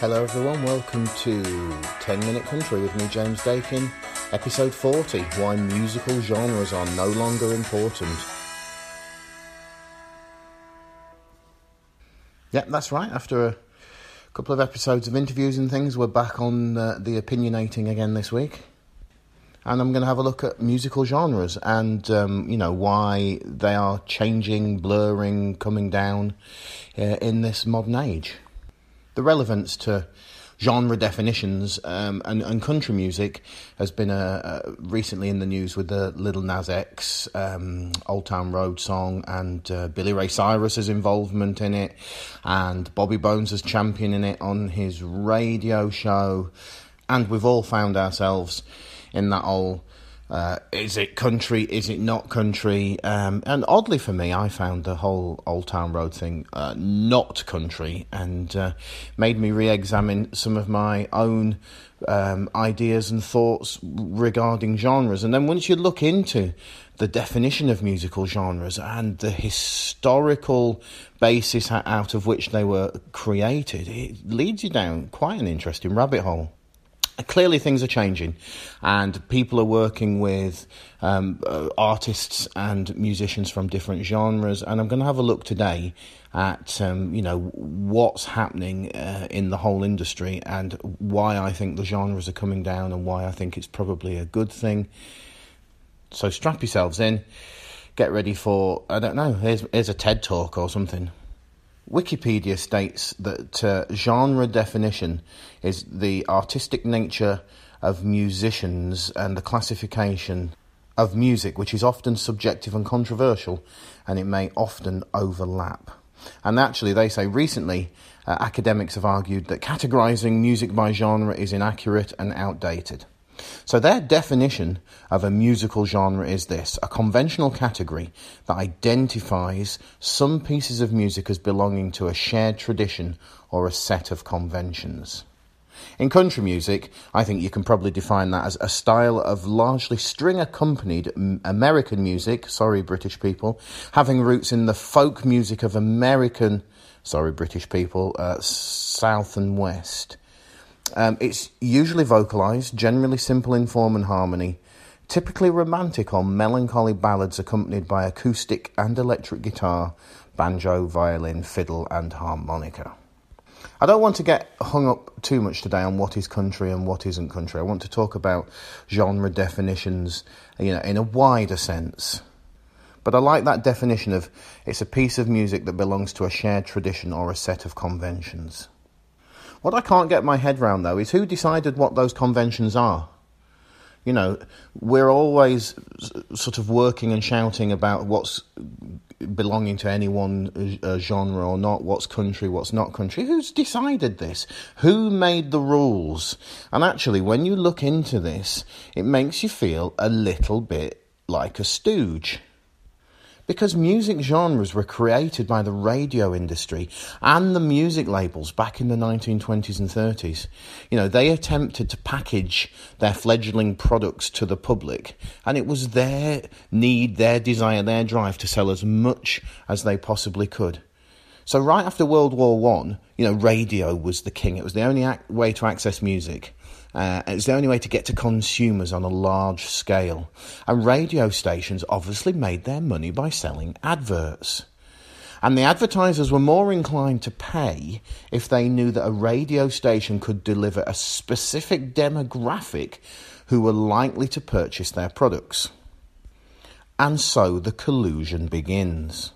Hello, everyone. Welcome to 10 Minute Country with me, James Dakin, episode 40 Why Musical Genres Are No Longer Important. Yep, that's right. After a couple of episodes of interviews and things, we're back on uh, the opinionating again this week. And I'm going to have a look at musical genres and, um, you know, why they are changing, blurring, coming down uh, in this modern age the relevance to genre definitions um, and, and, country music has been uh, uh, recently in the news with the Little Nas X um, Old Town Road song and uh, Billy Ray Cyrus's involvement in it, and Bobby Bones is championing it on his radio show, and we've all found ourselves in that old uh, is it country? Is it not country? Um, and oddly for me, I found the whole Old Town Road thing uh, not country and uh, made me re examine some of my own um, ideas and thoughts regarding genres. And then once you look into the definition of musical genres and the historical basis out of which they were created, it leads you down quite an interesting rabbit hole clearly things are changing and people are working with um, uh, artists and musicians from different genres and i'm going to have a look today at um, you know what's happening uh, in the whole industry and why i think the genres are coming down and why i think it's probably a good thing. So strap yourselves in. Get ready for i don't know here's, here's a ted talk or something Wikipedia states that uh, genre definition is the artistic nature of musicians and the classification of music, which is often subjective and controversial, and it may often overlap. And actually, they say recently, uh, academics have argued that categorizing music by genre is inaccurate and outdated. So, their definition of a musical genre is this a conventional category that identifies some pieces of music as belonging to a shared tradition or a set of conventions. In country music, I think you can probably define that as a style of largely string accompanied American music, sorry, British people, having roots in the folk music of American, sorry, British people, uh, South and West. Um, it's usually vocalized, generally simple in form and harmony, typically romantic or melancholy ballads accompanied by acoustic and electric guitar, banjo, violin, fiddle, and harmonica. I don't want to get hung up too much today on what is country and what isn't country. I want to talk about genre definitions, you know, in a wider sense. But I like that definition of it's a piece of music that belongs to a shared tradition or a set of conventions. What I can't get my head round, though, is who decided what those conventions are. You know, we're always sort of working and shouting about what's belonging to any one uh, genre or not, what's country, what's not country. Who's decided this? Who made the rules? And actually, when you look into this, it makes you feel a little bit like a stooge because music genres were created by the radio industry and the music labels back in the 1920s and 30s. You know, they attempted to package their fledgling products to the public, and it was their need, their desire, their drive to sell as much as they possibly could. So right after World War One, you know, radio was the king. It was the only ac- way to access music. Uh, it's the only way to get to consumers on a large scale. And radio stations obviously made their money by selling adverts. And the advertisers were more inclined to pay if they knew that a radio station could deliver a specific demographic who were likely to purchase their products. And so the collusion begins.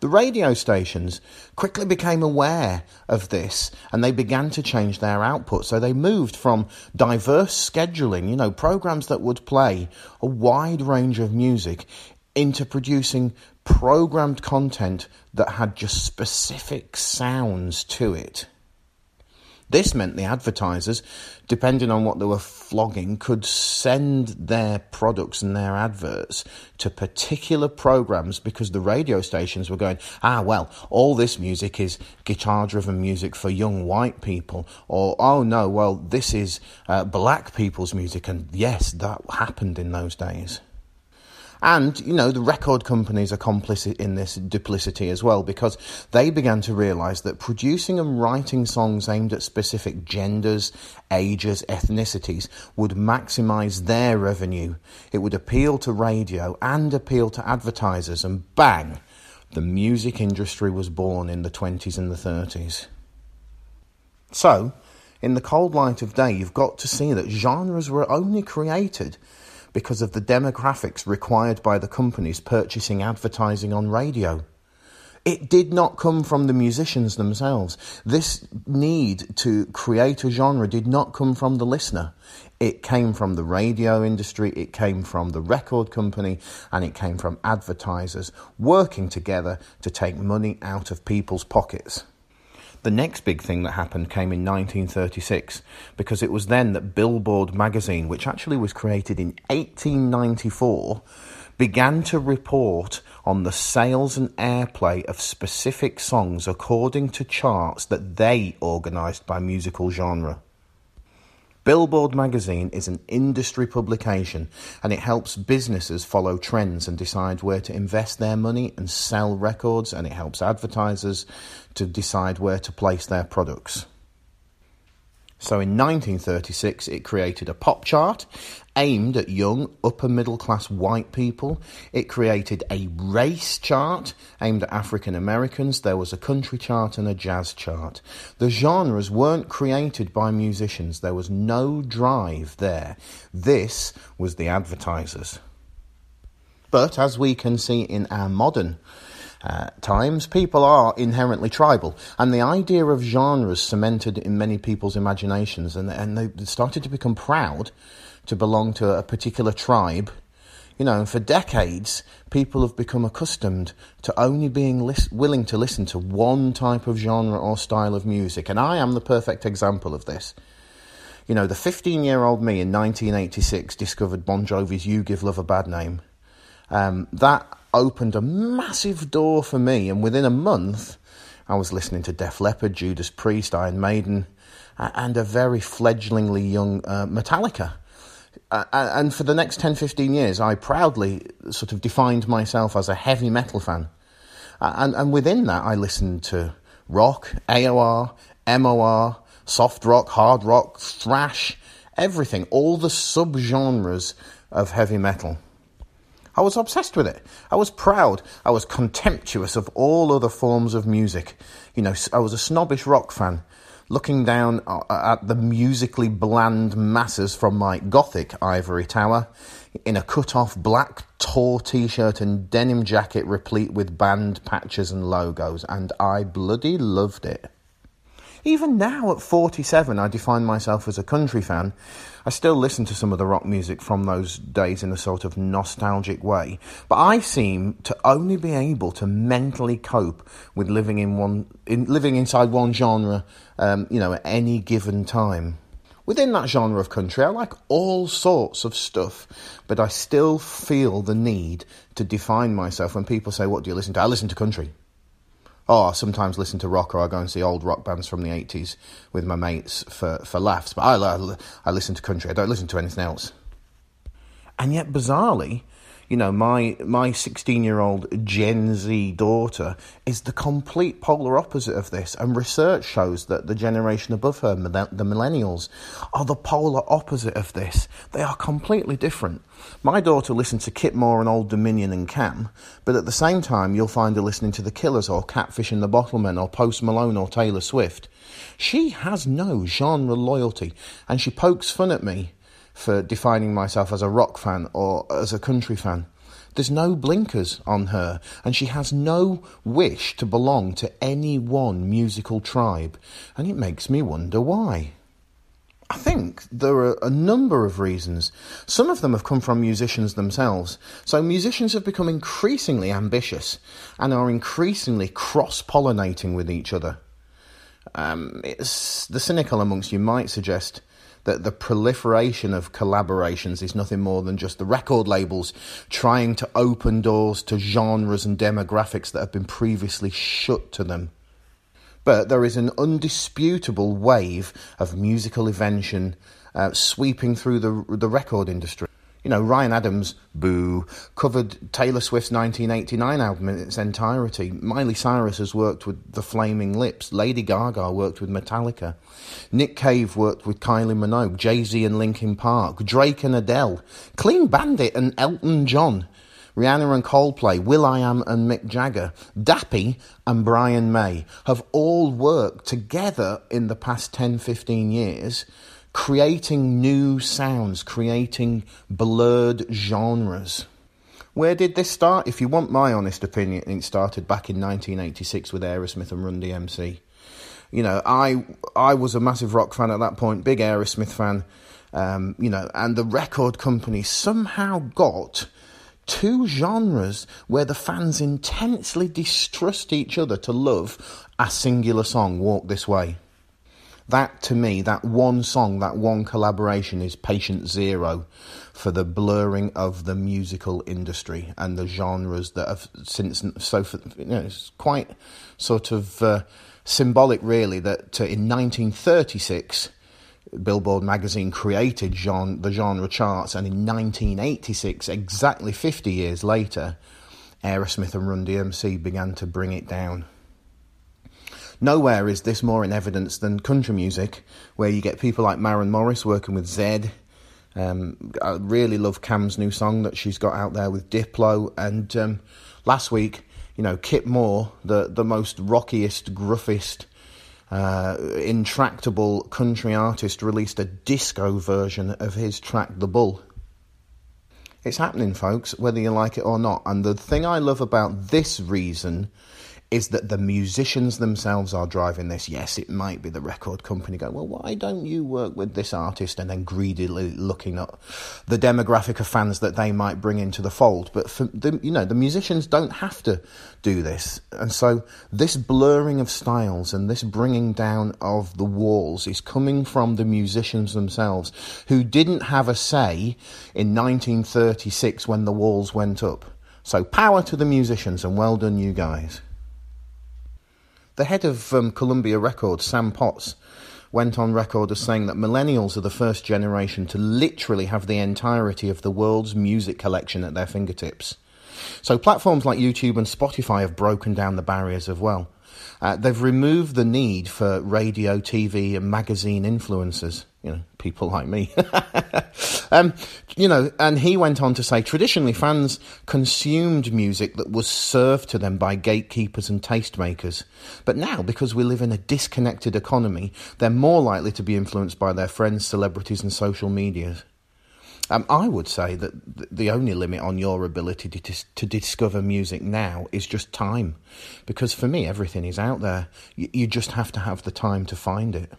The radio stations quickly became aware of this and they began to change their output. So they moved from diverse scheduling, you know, programs that would play a wide range of music, into producing programmed content that had just specific sounds to it. This meant the advertisers, depending on what they were flogging, could send their products and their adverts to particular programs because the radio stations were going, ah, well, all this music is guitar driven music for young white people, or oh no, well, this is uh, black people's music. And yes, that happened in those days. And, you know, the record companies are complicit in this duplicity as well because they began to realise that producing and writing songs aimed at specific genders, ages, ethnicities would maximise their revenue. It would appeal to radio and appeal to advertisers, and bang, the music industry was born in the 20s and the 30s. So, in the cold light of day, you've got to see that genres were only created because of the demographics required by the companies purchasing advertising on radio. It did not come from the musicians themselves. This need to create a genre did not come from the listener. It came from the radio industry, it came from the record company, and it came from advertisers working together to take money out of people's pockets. The next big thing that happened came in 1936 because it was then that Billboard magazine, which actually was created in 1894, began to report on the sales and airplay of specific songs according to charts that they organised by musical genre. Billboard magazine is an industry publication and it helps businesses follow trends and decide where to invest their money and sell records, and it helps advertisers to decide where to place their products. So in 1936, it created a pop chart aimed at young, upper middle class white people. It created a race chart aimed at African Americans. There was a country chart and a jazz chart. The genres weren't created by musicians, there was no drive there. This was the advertisers. But as we can see in our modern uh, times, people are inherently tribal, and the idea of genres cemented in many people's imaginations, and, and they started to become proud to belong to a particular tribe. You know, and for decades, people have become accustomed to only being lis- willing to listen to one type of genre or style of music, and I am the perfect example of this. You know, the 15 year old me in 1986 discovered Bon Jovi's You Give Love a Bad Name. Um, that opened a massive door for me, and within a month, I was listening to Def Leppard, Judas Priest, Iron Maiden, and a very fledglingly young uh, Metallica. Uh, and for the next 10, 15 years, I proudly sort of defined myself as a heavy metal fan. Uh, and, and within that, I listened to rock, AOR, MOR, soft rock, hard rock, thrash, everything, all the subgenres of heavy metal. I was obsessed with it. I was proud. I was contemptuous of all other forms of music. You know, I was a snobbish rock fan, looking down uh, at the musically bland masses from my gothic ivory tower in a cut off black tore t shirt and denim jacket replete with band patches and logos, and I bloody loved it. Even now at 47, I define myself as a country fan. I still listen to some of the rock music from those days in a sort of nostalgic way, but I seem to only be able to mentally cope with living in one, in, living inside one genre, um, you know, at any given time. Within that genre of country, I like all sorts of stuff, but I still feel the need to define myself when people say, What do you listen to? I listen to country oh, I sometimes listen to rock or I go and see old rock bands from the 80s with my mates for, for laughs. But I, I, I listen to country, I don't listen to anything else. And yet, bizarrely, you know, my my 16 year old Gen Z daughter is the complete polar opposite of this, and research shows that the generation above her, the millennials, are the polar opposite of this. They are completely different. My daughter listens to Kip Moore and Old Dominion and Cam, but at the same time, you'll find her listening to The Killers or Catfish and the Bottlemen or Post Malone or Taylor Swift. She has no genre loyalty, and she pokes fun at me for defining myself as a rock fan or as a country fan. There's no blinkers on her, and she has no wish to belong to any one musical tribe, and it makes me wonder why. I think there are a number of reasons. Some of them have come from musicians themselves. So, musicians have become increasingly ambitious and are increasingly cross pollinating with each other. Um, the cynical amongst you might suggest that the proliferation of collaborations is nothing more than just the record labels trying to open doors to genres and demographics that have been previously shut to them. But there is an undisputable wave of musical invention uh, sweeping through the, the record industry. You know, Ryan Adams, boo, covered Taylor Swift's 1989 album in its entirety. Miley Cyrus has worked with The Flaming Lips. Lady Gaga worked with Metallica. Nick Cave worked with Kylie Minogue. Jay Z and Linkin Park. Drake and Adele. Clean Bandit and Elton John. Rihanna and Coldplay, will.i.am and Mick Jagger, Dappy and Brian May have all worked together in the past 10, 15 years creating new sounds, creating blurred genres. Where did this start? If you want my honest opinion, it started back in 1986 with Aerosmith and Run DMC. You know, I I was a massive rock fan at that point, big Aerosmith fan. Um, you know, and the record company somehow got two genres where the fans intensely distrust each other to love a singular song, Walk This Way. That to me, that one song, that one collaboration is patient zero for the blurring of the musical industry and the genres that have since so you know it's quite sort of uh, symbolic really that uh, in 1936 Billboard magazine created genre, the genre charts and in 1986 exactly 50 years later Aerosmith and Run DMC began to bring it down Nowhere is this more in evidence than country music, where you get people like Maren Morris working with Zedd. Um, I really love Cam's new song that she's got out there with Diplo. And um, last week, you know, Kip Moore, the, the most rockiest, gruffest, uh, intractable country artist, released a disco version of his track, The Bull. It's happening, folks, whether you like it or not. And the thing I love about this reason is that the musicians themselves are driving this. Yes, it might be the record company going, well, why don't you work with this artist and then greedily looking at the demographic of fans that they might bring into the fold. But for the, you know, the musicians don't have to do this. And so this blurring of styles and this bringing down of the walls is coming from the musicians themselves who didn't have a say in 1936 when the walls went up. So power to the musicians and well done you guys. The head of um, Columbia Records, Sam Potts, went on record as saying that millennials are the first generation to literally have the entirety of the world's music collection at their fingertips. So platforms like YouTube and Spotify have broken down the barriers as well. Uh, they've removed the need for radio, TV, and magazine influencers. You know, people like me. um, you know, and he went on to say traditionally fans consumed music that was served to them by gatekeepers and tastemakers. But now, because we live in a disconnected economy, they're more likely to be influenced by their friends, celebrities, and social media. Um, I would say that the only limit on your ability to, to discover music now is just time. Because for me, everything is out there. You, you just have to have the time to find it.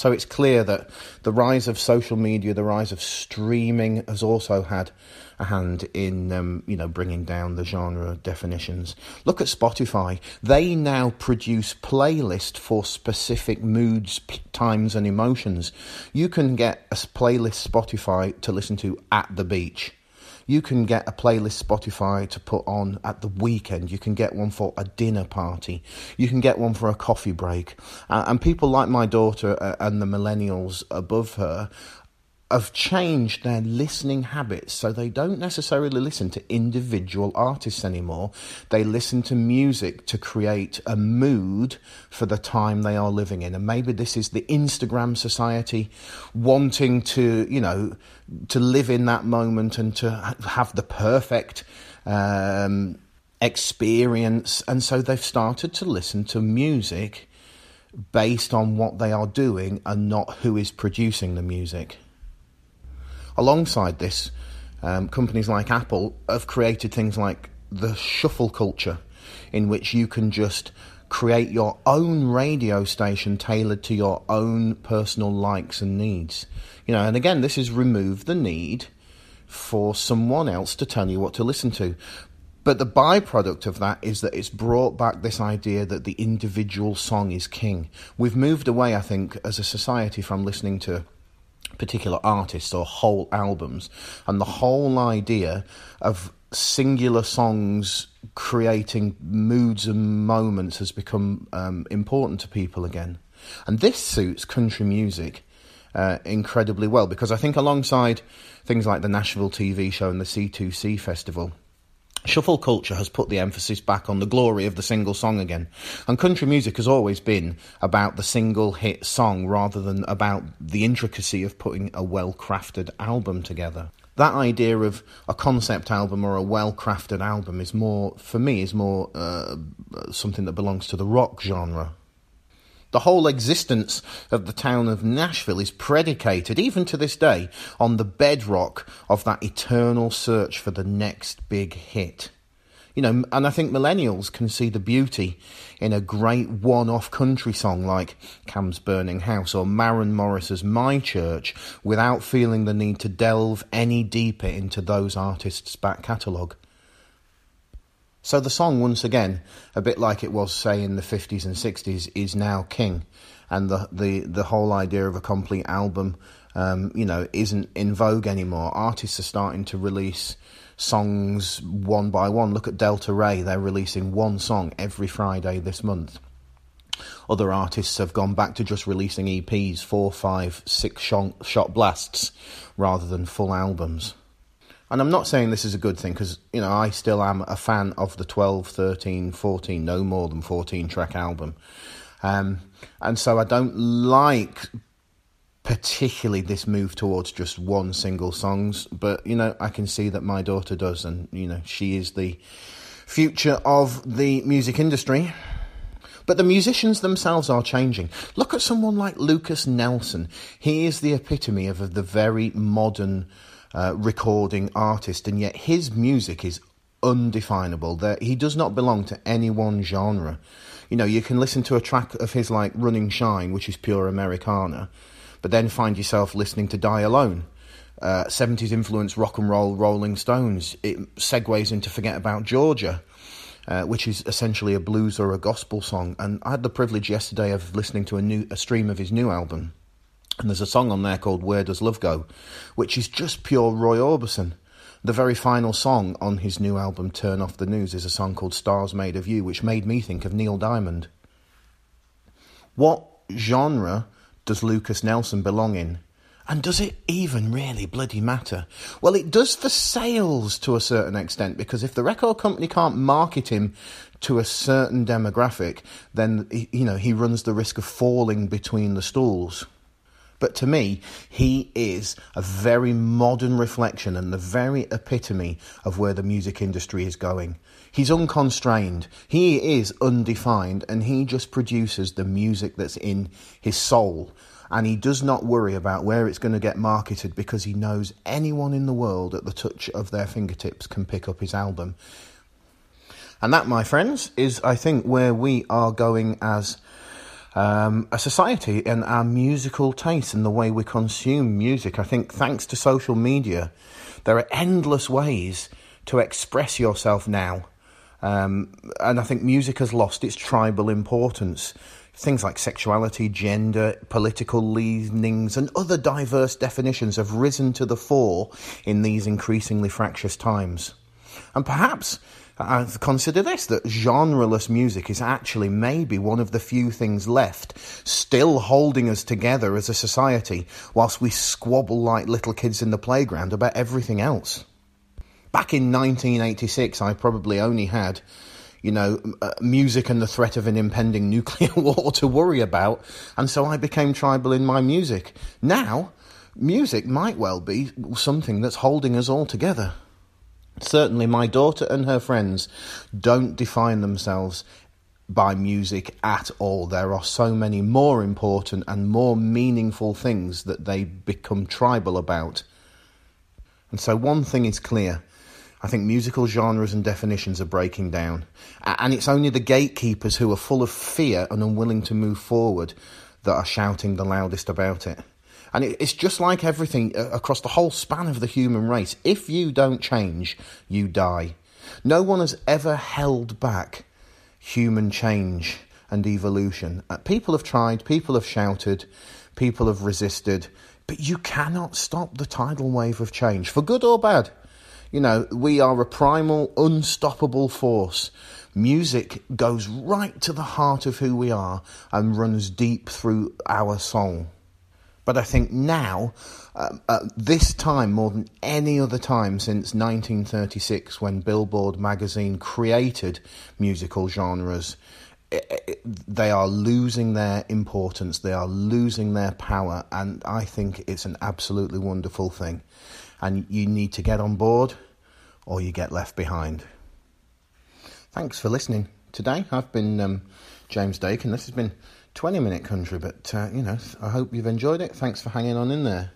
So it's clear that the rise of social media, the rise of streaming, has also had a hand in um, you know bringing down the genre definitions. Look at Spotify; they now produce playlists for specific moods, times, and emotions. You can get a playlist Spotify to listen to at the beach you can get a playlist Spotify to put on at the weekend. You can get one for a dinner party. You can get one for a coffee break. Uh, and people like my daughter uh, and the millennials above her have changed their listening habits so they don't necessarily listen to individual artists anymore. They listen to music to create a mood for the time they are living in. And maybe this is the Instagram society wanting to, you know, to live in that moment and to have the perfect um, experience. And so they've started to listen to music based on what they are doing and not who is producing the music. Alongside this, um, companies like Apple have created things like the shuffle culture, in which you can just create your own radio station tailored to your own personal likes and needs. You know, and again, this has removed the need for someone else to tell you what to listen to. But the byproduct of that is that it's brought back this idea that the individual song is king. We've moved away, I think, as a society from listening to particular artists or whole albums. And the whole idea of singular songs creating moods and moments has become um, important to people again. And this suits country music uh, incredibly well because I think alongside things like the Nashville TV show and the C2C festival, Shuffle culture has put the emphasis back on the glory of the single song again. And country music has always been about the single hit song rather than about the intricacy of putting a well crafted album together. That idea of a concept album or a well crafted album is more, for me, is more uh, something that belongs to the rock genre. The whole existence of the town of Nashville is predicated, even to this day, on the bedrock of that eternal search for the next big hit. You know, and I think millennials can see the beauty in a great one off country song like Cam's Burning House or Maren Morris's My Church without feeling the need to delve any deeper into those artists' back catalogue. So the song, once again, a bit like it was, say, in the 50s and 60s, is now king. And the, the, the whole idea of a complete album, um, you know, isn't in vogue anymore. Artists are starting to release songs one by one. Look at Delta Rae, they're releasing one song every Friday this month. Other artists have gone back to just releasing EPs, four, five, six shot blasts, rather than full albums. And I'm not saying this is a good thing because, you know, I still am a fan of the 12, 13, 14, no more than 14 track album. Um, and so I don't like particularly this move towards just one single songs, but, you know, I can see that my daughter does, and, you know, she is the future of the music industry. But the musicians themselves are changing. Look at someone like Lukas Nelson. He is the epitome of the very modern uh, recording artist, and yet his music is undefinable. That he does not belong to any one genre. You know, you can listen to a track of his like Running Shine, which is pure Americana, but then find yourself listening to Die Alone. Uh, 70s influence rock and roll, Rolling Stones. It segues into Forget About Georgia, uh, which is essentially a blues or a gospel song. And I had the privilege yesterday of listening to a new a stream of his new album, and there's a song on there called Where Does Love Go, which is just pure Roy Orbison. The very final song on his new album, Turn Off the News, is a song called Stars Made of You, which made me think of Neil Diamond. What genre does Lukas Nelson belong in? And does it even really bloody matter? Well, it does for sales to a certain extent, because if the record company can't market him to a certain demographic, then, you know, he runs the risk of falling between the stools. But to me, he is a very modern reflection and the very epitome of where the music industry is going. He's unconstrained, he is undefined, and he just produces the music that's in his soul. And he does not worry about where it's going to get marketed because he knows anyone in the world at the touch of their fingertips can pick up his album. And that, my friends, is, I think, where we are going as um, a society and our musical taste and the way we consume music. I think thanks to social media, there are endless ways to express yourself now. Um, and I think music has lost its tribal importance. Things like sexuality, gender, political leanings, and other diverse definitions have risen to the fore in these increasingly fractious times. And perhaps uh, consider this that genreless music is actually maybe one of the few things left still holding us together as a society whilst we squabble like little kids in the playground about everything else. Back in 1986, I probably only had, you know, uh, music and the threat of an impending nuclear war to worry about, and so I became tribal in my music. Now, music might well be something that's holding us all together. Certainly, my daughter and her friends don't define themselves by music at all. There are so many more important and more meaningful things that they become tribal about. And so, one thing is clear I think musical genres and definitions are breaking down. And it's only the gatekeepers who are full of fear and unwilling to move forward that are shouting the loudest about it. And it's just like everything uh, across the whole span of the human race. If you don't change, you die. No one has ever held back human change and evolution. Uh, people have tried, people have shouted, people have resisted, but you cannot stop the tidal wave of change, for good or bad. You know, we are a primal, unstoppable force. Music goes right to the heart of who we are and runs deep through our soul. But I think now, um, at this time, more than any other time since 1936, when Billboard magazine created musical genres, it, it, they are losing their importance, they are losing their power, and I think it's an absolutely wonderful thing. And you need to get on board or you get left behind. Thanks for listening today. I've been um, James Dakin. This has been 20 Minute Country, but uh, you know, I hope you've enjoyed it. Thanks for hanging on in there.